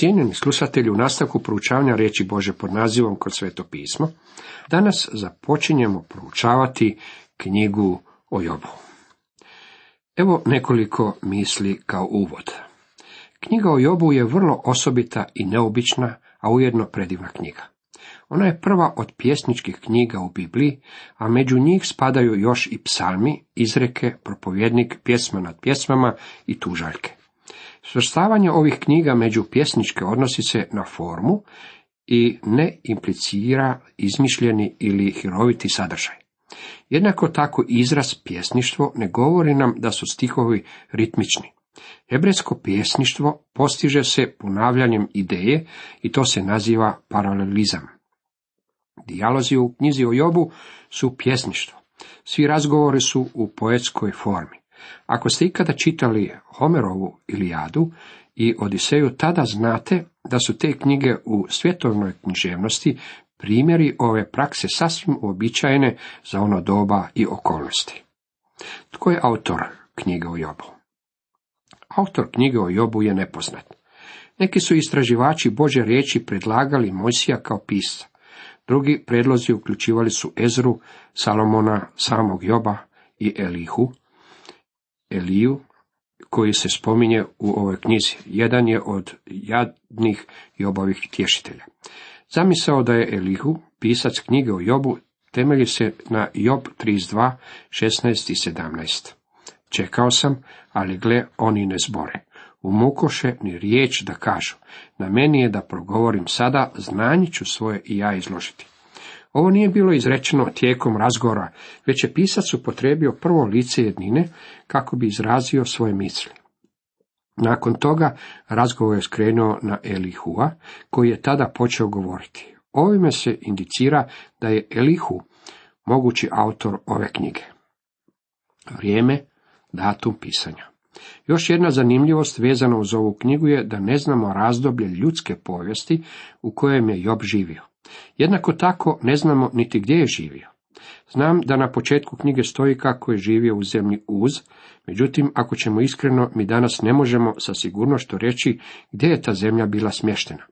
Cijenjeni slušatelji, u nastavku proučavanja riječi Bože pod nazivom Kroz sveto pismo, danas započinjemo proučavati knjigu o Jobu. Evo nekoliko misli kao uvod. Knjiga o Jobu je vrlo osobita i neobična, a ujedno predivna knjiga. Ona je prva od pjesničkih knjiga u Bibliji, a među njih spadaju još i psalmi, izreke, propovjednik, pjesma nad pjesmama i tužaljke. Svrstavanje ovih knjiga među pjesničke odnosi se na formu i ne implicira izmišljeni ili hiroviti sadržaj. Jednako tako izraz pjesništvo ne govori nam da su stihovi ritmični. Hebrejsko pjesništvo postiže se ponavljanjem ideje i to se naziva paralelizam. Dijalozi u knjizi o Jobu su pjesništvo. Svi razgovori su u poetskoj formi. Ako ste ikada čitali Homerovu Ilijadu i Odiseju, tada znate da su te knjige u svjetovnoj književnosti primjeri ove prakse sasvim uobičajene za ono doba i okolnosti. Tko je autor knjige o Jobu? Autor knjige o Jobu je nepoznat. Neki su istraživači Bože riječi predlagali Mojsija kao pisca. Drugi predlozi uključivali su Ezru, Salomona, samog Joba i Elihu, Eliju, koji se spominje u ovoj knjizi. Jedan je od jadnih Jobovih tješitelja. Zamisao da je Elihu, pisac knjige o Jobu, temelji se na Job 32, 16 i 17. Čekao sam, ali gle, oni ne zbore. U mukoše ni riječ da kažu. Na meni je da progovorim sada, znanje ću svoje i ja izložiti. Ovo nije bilo izrečeno tijekom razgovora, već je pisac upotrebio prvo lice jednine kako bi izrazio svoje misli. Nakon toga razgovor je skrenuo na Elihua, koji je tada počeo govoriti. Ovime se indicira da je Elihu mogući autor ove knjige. Vrijeme, datum pisanja. Još jedna zanimljivost vezana uz ovu knjigu je da ne znamo razdoblje ljudske povijesti u kojem je Job živio. Jednako tako ne znamo niti gdje je živio. Znam da na početku knjige stoji kako je živio u zemlji Uz, međutim, ako ćemo iskreno, mi danas ne možemo sa sigurnošću reći gdje je ta zemlja bila smještena.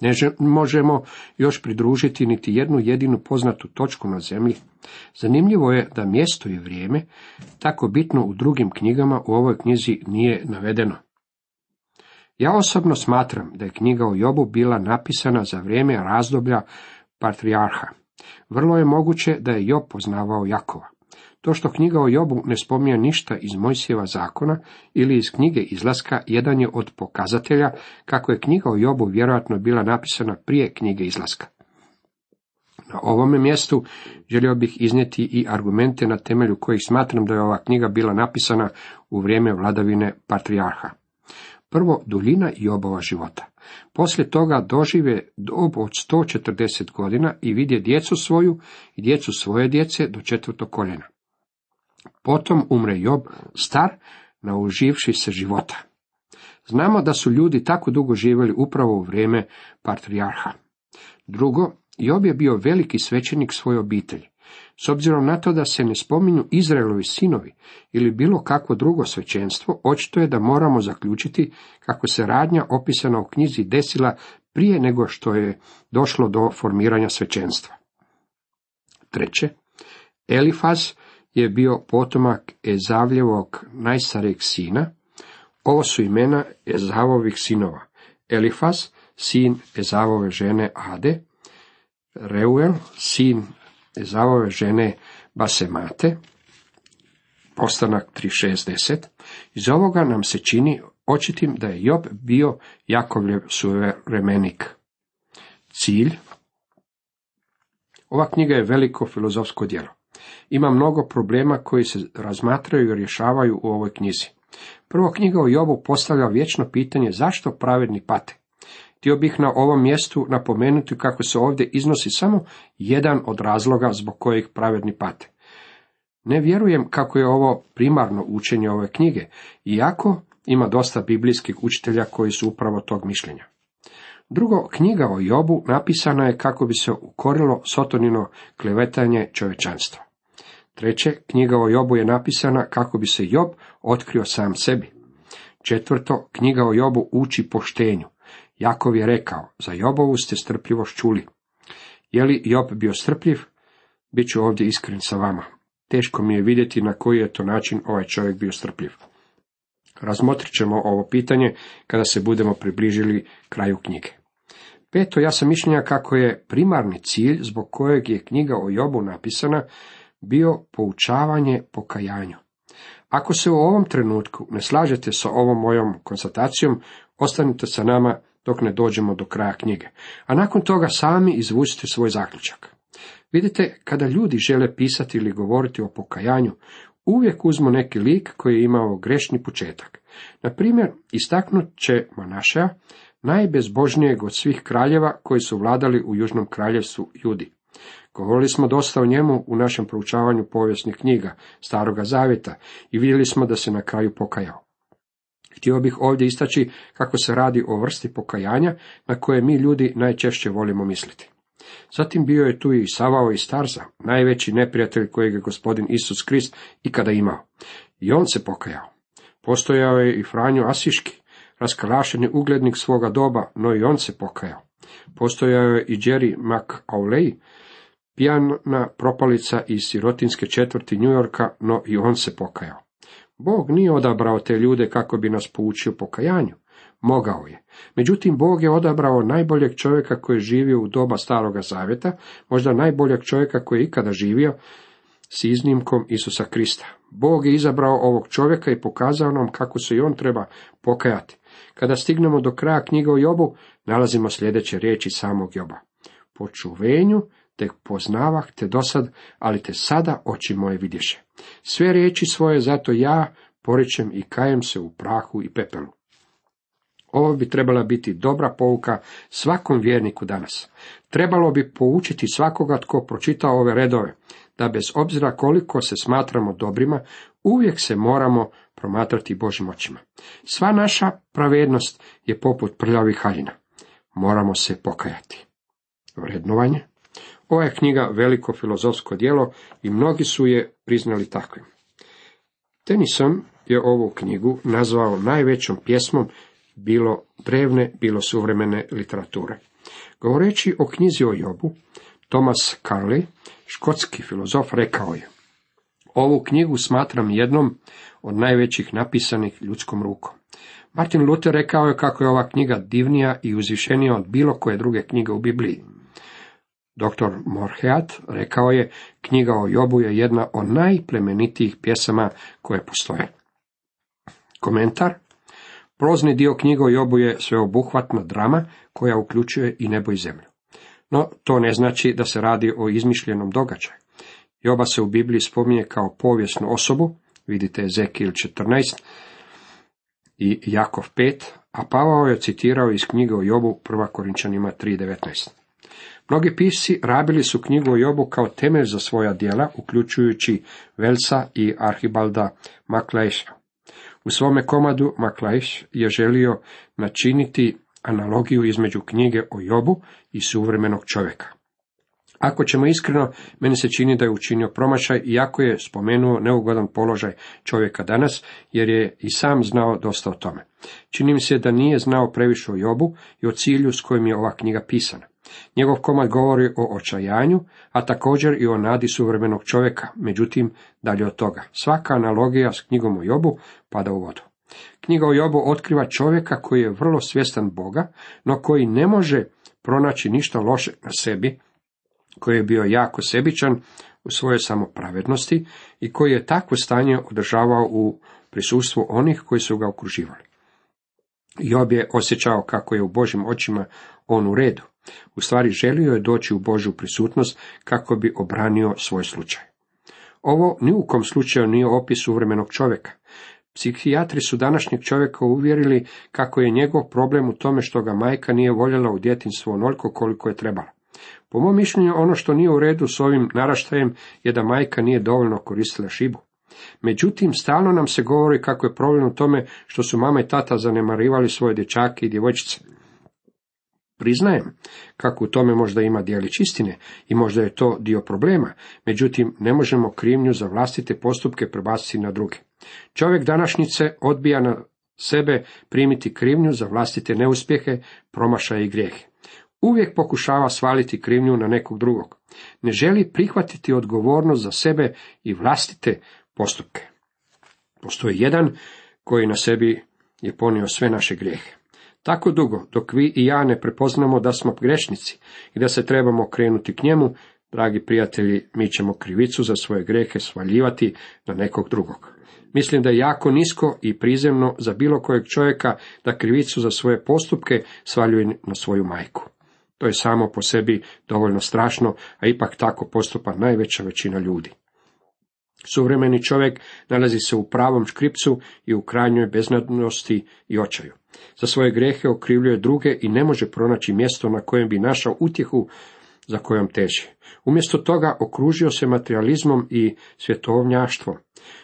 Ne možemo još pridružiti niti jednu jedinu poznatu točku na zemlji. Zanimljivo je da mjesto i vrijeme, tako bitno u drugim knjigama, u ovoj knjizi nije navedeno. Ja osobno smatram da je knjiga o Jobu bila napisana za vrijeme razdoblja patrijarha. Vrlo je moguće da je Job poznavao Jakova. To što knjiga o Jobu ne spominje ništa iz Mojsijeva zakona ili iz knjige izlaska, jedan je od pokazatelja kako je knjiga o Jobu vjerojatno bila napisana prije knjige izlaska. Na ovome mjestu želio bih iznijeti i argumente na temelju kojih smatram da je ova knjiga bila napisana u vrijeme vladavine patrijarha. Prvo, duljina Jobova života. Poslije toga dožive dob od 140 godina i vidje djecu svoju i djecu svoje djece do četvrtog koljena. Potom umre Job star, nauživši se života. Znamo da su ljudi tako dugo živjeli upravo u vrijeme patrijarha. Drugo, Job je bio veliki svećenik svoje obitelji. S obzirom na to da se ne spominju Izraelovi sinovi ili bilo kakvo drugo svećenstvo, očito je da moramo zaključiti kako se radnja opisana u knjizi desila prije nego što je došlo do formiranja svećenstva. Treće, Elifaz je bio potomak Ezavljevog najstarijeg sina. Ovo su imena Ezavovih sinova. Elifaz, sin Ezavove žene Ade, Reuel, sin Ezavove žene Basemate, postanak 3.6.10. Iz ovoga nam se čini očitim da je Job bio Jakovljev suvremenik. Cilj Ova knjiga je veliko filozofsko djelo. Ima mnogo problema koji se razmatraju i rješavaju u ovoj knjizi. Prvo knjiga o Jobu postavlja vječno pitanje zašto pravedni pate. Htio bih na ovom mjestu napomenuti kako se ovdje iznosi samo jedan od razloga zbog kojih pravedni pate. Ne vjerujem kako je ovo primarno učenje ove knjige, iako ima dosta biblijskih učitelja koji su upravo tog mišljenja. Drugo, knjiga o Jobu napisana je kako bi se ukorilo sotonino klevetanje čovečanstva. Treće, knjiga o Jobu je napisana kako bi se Job otkrio sam sebi. Četvrto, knjiga o Jobu uči poštenju. Jakov je rekao, za Jobovu ste strpljivost čuli. Je li Job bio strpljiv? Biću ovdje iskren sa vama. Teško mi je vidjeti na koji je to način ovaj čovjek bio strpljiv. Razmotrit ćemo ovo pitanje kada se budemo približili kraju knjige. Peto, ja sam mišljenja kako je primarni cilj zbog kojeg je knjiga o Jobu napisana bio poučavanje pokajanju. Ako se u ovom trenutku ne slažete sa ovom mojom konstatacijom, ostanite sa nama dok ne dođemo do kraja knjige, a nakon toga sami izvucite svoj zaključak. Vidite, kada ljudi žele pisati ili govoriti o pokajanju, uvijek uzmu neki lik koji je imao grešni početak. Na primjer, istaknut će Manašeja, najbezbožnijeg od svih kraljeva koji su vladali u južnom kraljevstvu Judi. Govorili smo dosta o njemu u našem proučavanju povijesnih knjiga Staroga Zavjeta i vidjeli smo da se na kraju pokajao. Htio bih ovdje istaći kako se radi o vrsti pokajanja na koje mi ljudi najčešće volimo misliti. Zatim bio je tu i Savao i Starza, najveći neprijatelj kojeg je gospodin Isus Krist ikada imao. I on se pokajao. Postojao je i Franjo Asiški, raskalašeni uglednik svoga doba, no i on se pokajao. Postojao je i Jerry McAuley, pijana propalica iz sirotinske četvrti Yorka, no i on se pokajao. Bog nije odabrao te ljude kako bi nas poučio pokajanju. Mogao je. Međutim, Bog je odabrao najboljeg čovjeka koji je živio u doba staroga zavjeta, možda najboljeg čovjeka koji je ikada živio, s iznimkom Isusa Krista. Bog je izabrao ovog čovjeka i pokazao nam kako se i on treba pokajati. Kada stignemo do kraja knjiga o Jobu, nalazimo sljedeće riječi samog Joba. Po čuvenju te poznavah te dosad, ali te sada oči moje vidješe. Sve riječi svoje zato ja poričem i kajem se u prahu i pepelu. Ovo bi trebala biti dobra pouka svakom vjerniku danas. Trebalo bi poučiti svakoga tko pročita ove redove, da bez obzira koliko se smatramo dobrima, uvijek se moramo promatrati Božim očima. Sva naša pravednost je poput prljavih haljina. Moramo se pokajati. Vrednovanje. Ova je knjiga veliko filozofsko djelo i mnogi su je priznali takvim. Tennyson je ovu knjigu nazvao najvećom pjesmom bilo drevne, bilo suvremene literature. Govoreći o knjizi o Jobu, Thomas Carley, škotski filozof, rekao je Ovu knjigu smatram jednom od najvećih napisanih ljudskom rukom. Martin Luther rekao je kako je ova knjiga divnija i uzvišenija od bilo koje druge knjige u Bibliji. Dr. Morheat rekao je, knjiga o Jobu je jedna od najplemenitijih pjesama koje postoje. Komentar Prozni dio knjiga o Jobu je sveobuhvatna drama koja uključuje i nebo i zemlju. No, to ne znači da se radi o izmišljenom događaju. Joba se u Bibliji spominje kao povijesnu osobu, vidite Ezekil 14 i Jakov 5, a Pavao je citirao iz knjige o Jobu 1 Korinčanima 3.19. Mnogi pisci rabili su knjigu o Jobu kao temelj za svoja djela, uključujući Velsa i Arhibalda Maklejša. U svome komadu Maklajš je želio načiniti analogiju između knjige o Jobu i suvremenog čovjeka. Ako ćemo iskreno, meni se čini da je učinio promašaj, iako je spomenuo neugodan položaj čovjeka danas, jer je i sam znao dosta o tome. Čini se da nije znao previše o Jobu i o cilju s kojim je ova knjiga pisana. Njegov komad govori o očajanju, a također i o nadi suvremenog čovjeka, međutim, dalje od toga. Svaka analogija s knjigom o Jobu pada u vodu. Knjiga o Jobu otkriva čovjeka koji je vrlo svjestan Boga, no koji ne može pronaći ništa loše na sebi, koji je bio jako sebičan u svojoj samopravednosti i koji je takvo stanje održavao u prisustvu onih koji su ga okruživali. Job je osjećao kako je u Božim očima on u redu. U stvari želio je doći u Božju prisutnost kako bi obranio svoj slučaj. Ovo ni u kom slučaju nije opis suvremenog čovjeka. Psihijatri su današnjeg čovjeka uvjerili kako je njegov problem u tome što ga majka nije voljela u djetinstvo onoliko koliko je trebala. Po mom mišljenju ono što nije u redu s ovim naraštajem je da majka nije dovoljno koristila šibu. Međutim, stalno nam se govori kako je problem u tome što su mama i tata zanemarivali svoje dječake i djevojčice. Priznajem kako u tome možda ima dijelić istine i možda je to dio problema, međutim ne možemo krivnju za vlastite postupke prebaciti na druge. Čovjek današnjice odbija na sebe primiti krivnju za vlastite neuspjehe, promašaje i grijehe. Uvijek pokušava svaliti krivnju na nekog drugog. Ne želi prihvatiti odgovornost za sebe i vlastite postupke. Postoji jedan koji na sebi je ponio sve naše grijehe. Tako dugo, dok vi i ja ne prepoznamo da smo grešnici i da se trebamo krenuti k njemu, dragi prijatelji, mi ćemo krivicu za svoje grehe svaljivati na nekog drugog. Mislim da je jako nisko i prizemno za bilo kojeg čovjeka da krivicu za svoje postupke svaljuje na svoju majku. To je samo po sebi dovoljno strašno, a ipak tako postupa najveća većina ljudi. Suvremeni čovjek nalazi se u pravom škripcu i u krajnjoj beznadnosti i očaju. Za svoje grehe okrivljuje druge i ne može pronaći mjesto na kojem bi našao utjehu za kojom teži. Umjesto toga okružio se materializmom i svjetovnjaštvom.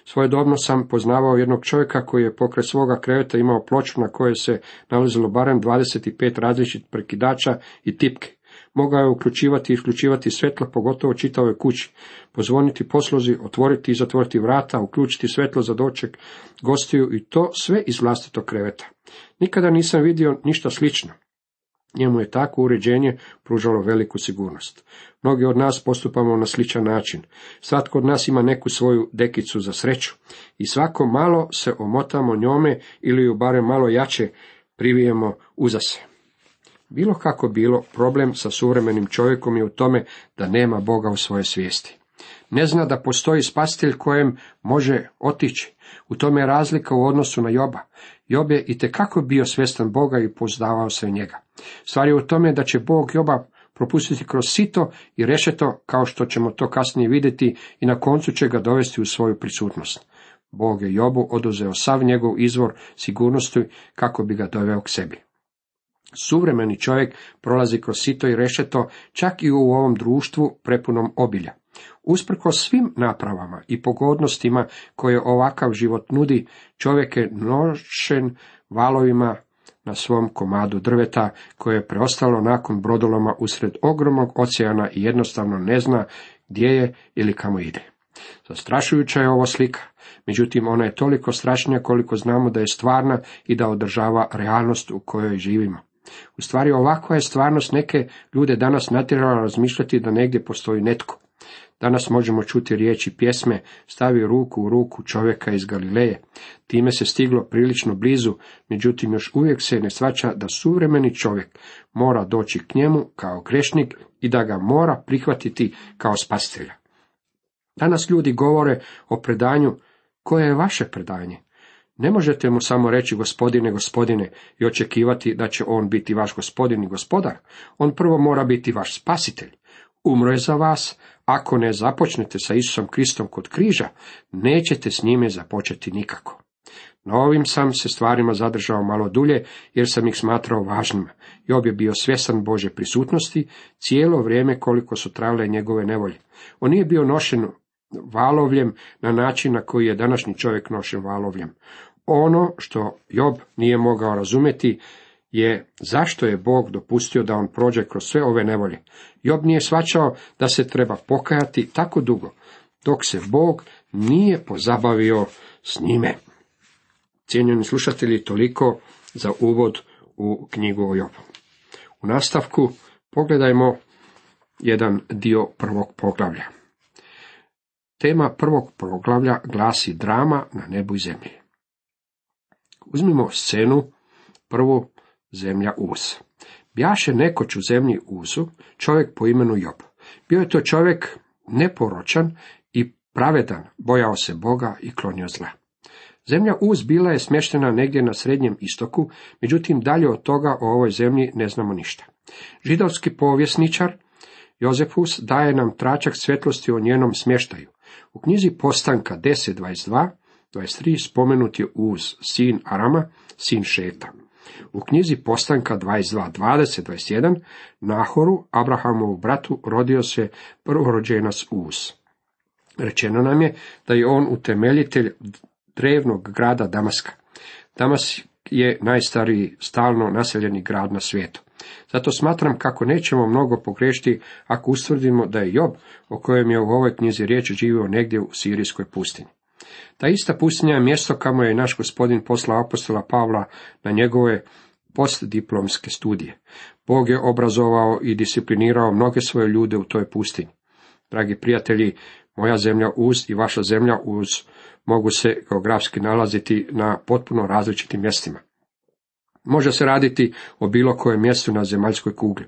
Svojedobno sam poznavao jednog čovjeka koji je pokraj svoga kreveta imao ploču na kojoj se nalazilo barem 25 različitih prekidača i tipke. Mogao je uključivati i isključivati svetlo, pogotovo čitavoj kući, pozvoniti poslozi, otvoriti i zatvoriti vrata, uključiti svetlo za doček gostiju i to sve iz vlastitog kreveta. Nikada nisam vidio ništa slično. Njemu je takvo uređenje pružalo veliku sigurnost. Mnogi od nas postupamo na sličan način. Svatko od nas ima neku svoju dekicu za sreću i svako malo se omotamo njome ili ju barem malo jače privijemo uza se. Bilo kako bilo, problem sa suvremenim čovjekom je u tome da nema Boga u svojoj svijesti. Ne zna da postoji spasitelj kojem može otići. U tome je razlika u odnosu na Joba. Job je i tekako bio svjestan Boga i pozdavao se njega. Stvar je u tome da će Bog Joba propustiti kroz sito i rešeto, kao što ćemo to kasnije vidjeti, i na koncu će ga dovesti u svoju prisutnost. Bog je Jobu oduzeo sav njegov izvor sigurnosti kako bi ga doveo k sebi. Suvremeni čovjek prolazi kroz sito i rešeto čak i u ovom društvu prepunom obilja. Usprko svim napravama i pogodnostima koje ovakav život nudi, čovjek je nošen valovima na svom komadu drveta koje je preostalo nakon brodoloma usred ogromnog oceana i jednostavno ne zna gdje je ili kamo ide. Zastrašujuća je ovo slika, međutim ona je toliko strašnija koliko znamo da je stvarna i da održava realnost u kojoj živimo. U stvari ovakva je stvarnost neke ljude danas natjerala razmišljati da negdje postoji netko. Danas možemo čuti riječi pjesme Stavi ruku u ruku čovjeka iz Galileje. Time se stiglo prilično blizu, međutim još uvijek se ne svača da suvremeni čovjek mora doći k njemu kao grešnik i da ga mora prihvatiti kao spastelja. Danas ljudi govore o predanju koje je vaše predanje. Ne možete mu samo reći gospodine, gospodine i očekivati da će on biti vaš gospodin i gospodar. On prvo mora biti vaš spasitelj. Umro je za vas, ako ne započnete sa Isusom Kristom kod križa, nećete s njime započeti nikako. Na ovim sam se stvarima zadržao malo dulje, jer sam ih smatrao važnima. Job je bio svjesan Bože prisutnosti cijelo vrijeme koliko su trajale njegove nevolje. On nije bio nošen valovljem na način na koji je današnji čovjek nošen valovljem. Ono što Job nije mogao razumjeti je zašto je Bog dopustio da on prođe kroz sve ove nevolje. Job nije svačao da se treba pokajati tako dugo, dok se Bog nije pozabavio s njime. Cijenjeni slušatelji, toliko za uvod u knjigu o Jobu. U nastavku pogledajmo jedan dio prvog poglavlja. Tema prvog poglavlja glasi drama na nebu i zemlji. Uzmimo scenu prvu zemlja Uz. Bjaše nekoć u zemlji Uzu čovjek po imenu Job. Bio je to čovjek neporočan i pravedan, bojao se Boga i klonio zla. Zemlja Uz bila je smještena negdje na srednjem istoku, međutim dalje od toga o ovoj zemlji ne znamo ništa. Židovski povjesničar Jozefus daje nam tračak svjetlosti o njenom smještaju. U knjizi Postanka 10.22, 23 spomenut je Uz, sin Arama, sin Šeta. U knjizi Postanka 22, 20, 21, Nahoru, Abrahamovu bratu, rodio se prvorođenas Uz. Rečeno nam je da je on utemeljitelj drevnog grada Damaska. Damas je najstariji stalno naseljeni grad na svijetu. Zato smatram kako nećemo mnogo pogrešiti ako ustvrdimo da je Job, o kojem je u ovoj knjizi riječ, živio negdje u sirijskoj pustinji. Ta ista pustinja je mjesto kamo je naš gospodin poslao apostola Pavla na njegove postdiplomske studije. Bog je obrazovao i disciplinirao mnoge svoje ljude u toj pustinji. Dragi prijatelji, moja zemlja uz i vaša zemlja uz mogu se geografski nalaziti na potpuno različitim mjestima. Može se raditi o bilo kojem mjestu na zemaljskoj kugli.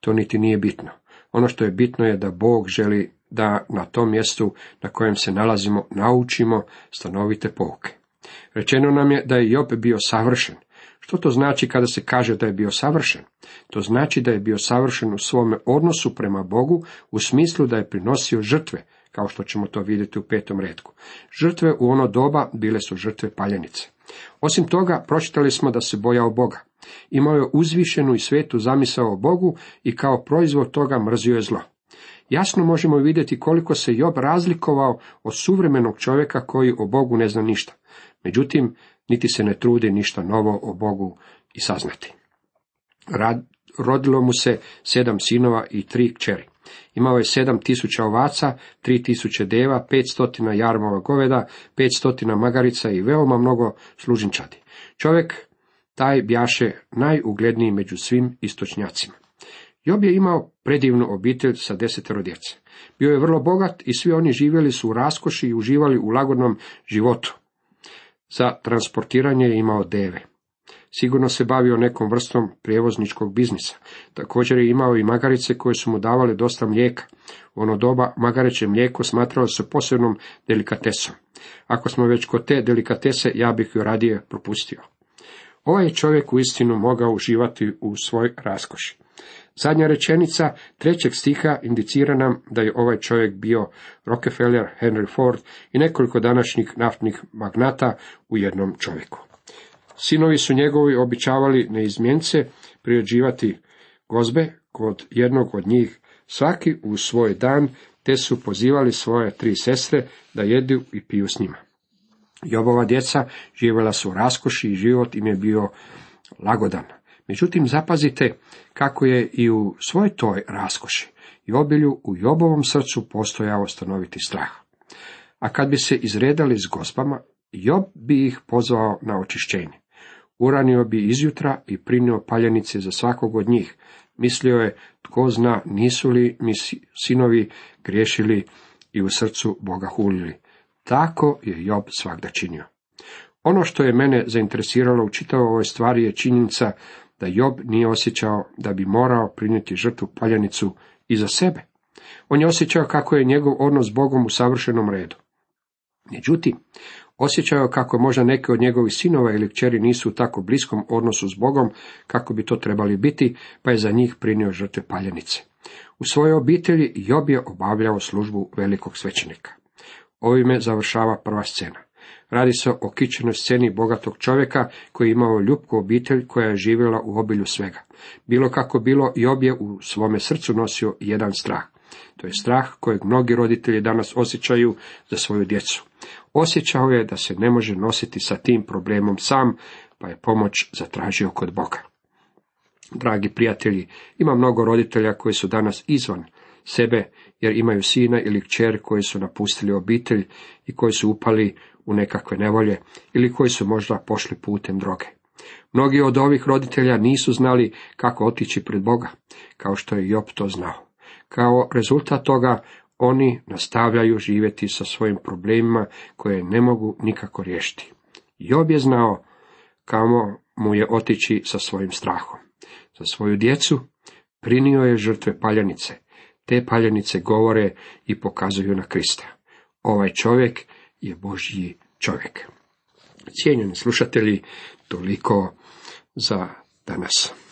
To niti nije bitno. Ono što je bitno je da Bog želi da na tom mjestu na kojem se nalazimo naučimo stanovite pouke. Rečeno nam je da je Job bio savršen. Što to znači kada se kaže da je bio savršen? To znači da je bio savršen u svome odnosu prema Bogu u smislu da je prinosio žrtve, kao što ćemo to vidjeti u petom redku. Žrtve u ono doba bile su žrtve paljenice. Osim toga, pročitali smo da se bojao Boga. Imao je uzvišenu i svetu zamisao o Bogu i kao proizvod toga mrzio je zlo. Jasno možemo vidjeti koliko se Job razlikovao od suvremenog čovjeka koji o Bogu ne zna ništa. Međutim, niti se ne trudi ništa novo o Bogu i saznati. rodilo mu se sedam sinova i tri kćeri. Imao je sedam tisuća ovaca, tri tisuće deva, pet stotina jarmova goveda, pet stotina magarica i veoma mnogo služinčadi. Čovjek taj bjaše najugledniji među svim istočnjacima. Job je imao predivnu obitelj sa desetero djece. Bio je vrlo bogat i svi oni živjeli su u raskoši i uživali u lagodnom životu. Za transportiranje je imao deve. Sigurno se bavio nekom vrstom prijevozničkog biznisa. Također je imao i magarice koje su mu davale dosta mlijeka. U ono doba magareće mlijeko smatralo se posebnom delikatesom. Ako smo već kod te delikatese, ja bih ju radije propustio. Ovaj je čovjek u istinu mogao uživati u svoj raskoši. Zadnja rečenica trećeg stiha indicira nam da je ovaj čovjek bio Rockefeller, Henry Ford i nekoliko današnjih naftnih magnata u jednom čovjeku. Sinovi su njegovi običavali neizmjence priređivati gozbe kod jednog od njih svaki u svoj dan, te su pozivali svoje tri sestre da jedu i piju s njima. Jobova djeca živjela su u raskoši i život im je bio lagodan. Međutim, zapazite kako je i u svoj toj raskoši i obilju u Jobovom srcu postojao stanoviti strah. A kad bi se izredali s gospama, Job bi ih pozvao na očišćenje. Uranio bi izjutra i prinio paljenice za svakog od njih. Mislio je, tko zna, nisu li mi sinovi griješili i u srcu Boga hulili. Tako je Job svakda činio. Ono što je mene zainteresiralo u čitavoj ovoj stvari je činjenica da Job nije osjećao da bi morao prinijeti žrtvu paljanicu i za sebe. On je osjećao kako je njegov odnos s Bogom u savršenom redu. Međutim, osjećao kako možda neke od njegovih sinova ili kćeri nisu u tako bliskom odnosu s Bogom kako bi to trebali biti, pa je za njih prinio žrtve paljanice. U svojoj obitelji Job je obavljao službu velikog svećenika. Ovime završava prva scena. Radi se o kičenoj sceni bogatog čovjeka koji je imao ljubku obitelj koja je živjela u obilju svega. Bilo kako bilo i obje u svome srcu nosio jedan strah. To je strah kojeg mnogi roditelji danas osjećaju za svoju djecu. Osjećao je da se ne može nositi sa tim problemom sam, pa je pomoć zatražio kod Boga. Dragi prijatelji, ima mnogo roditelja koji su danas izvan sebe, jer imaju sina ili kćer koji su napustili obitelj i koji su upali u nekakve nevolje ili koji su možda pošli putem droge. Mnogi od ovih roditelja nisu znali kako otići pred Boga, kao što je Job to znao. Kao rezultat toga oni nastavljaju živjeti sa svojim problemima koje ne mogu nikako riješiti. Job je znao kamo mu je otići sa svojim strahom. Za svoju djecu prinio je žrtve paljanice. Te paljanice govore i pokazuju na Krista. Ovaj čovjek je Božji čovjek. Cijenjeni slušatelji, toliko za danas.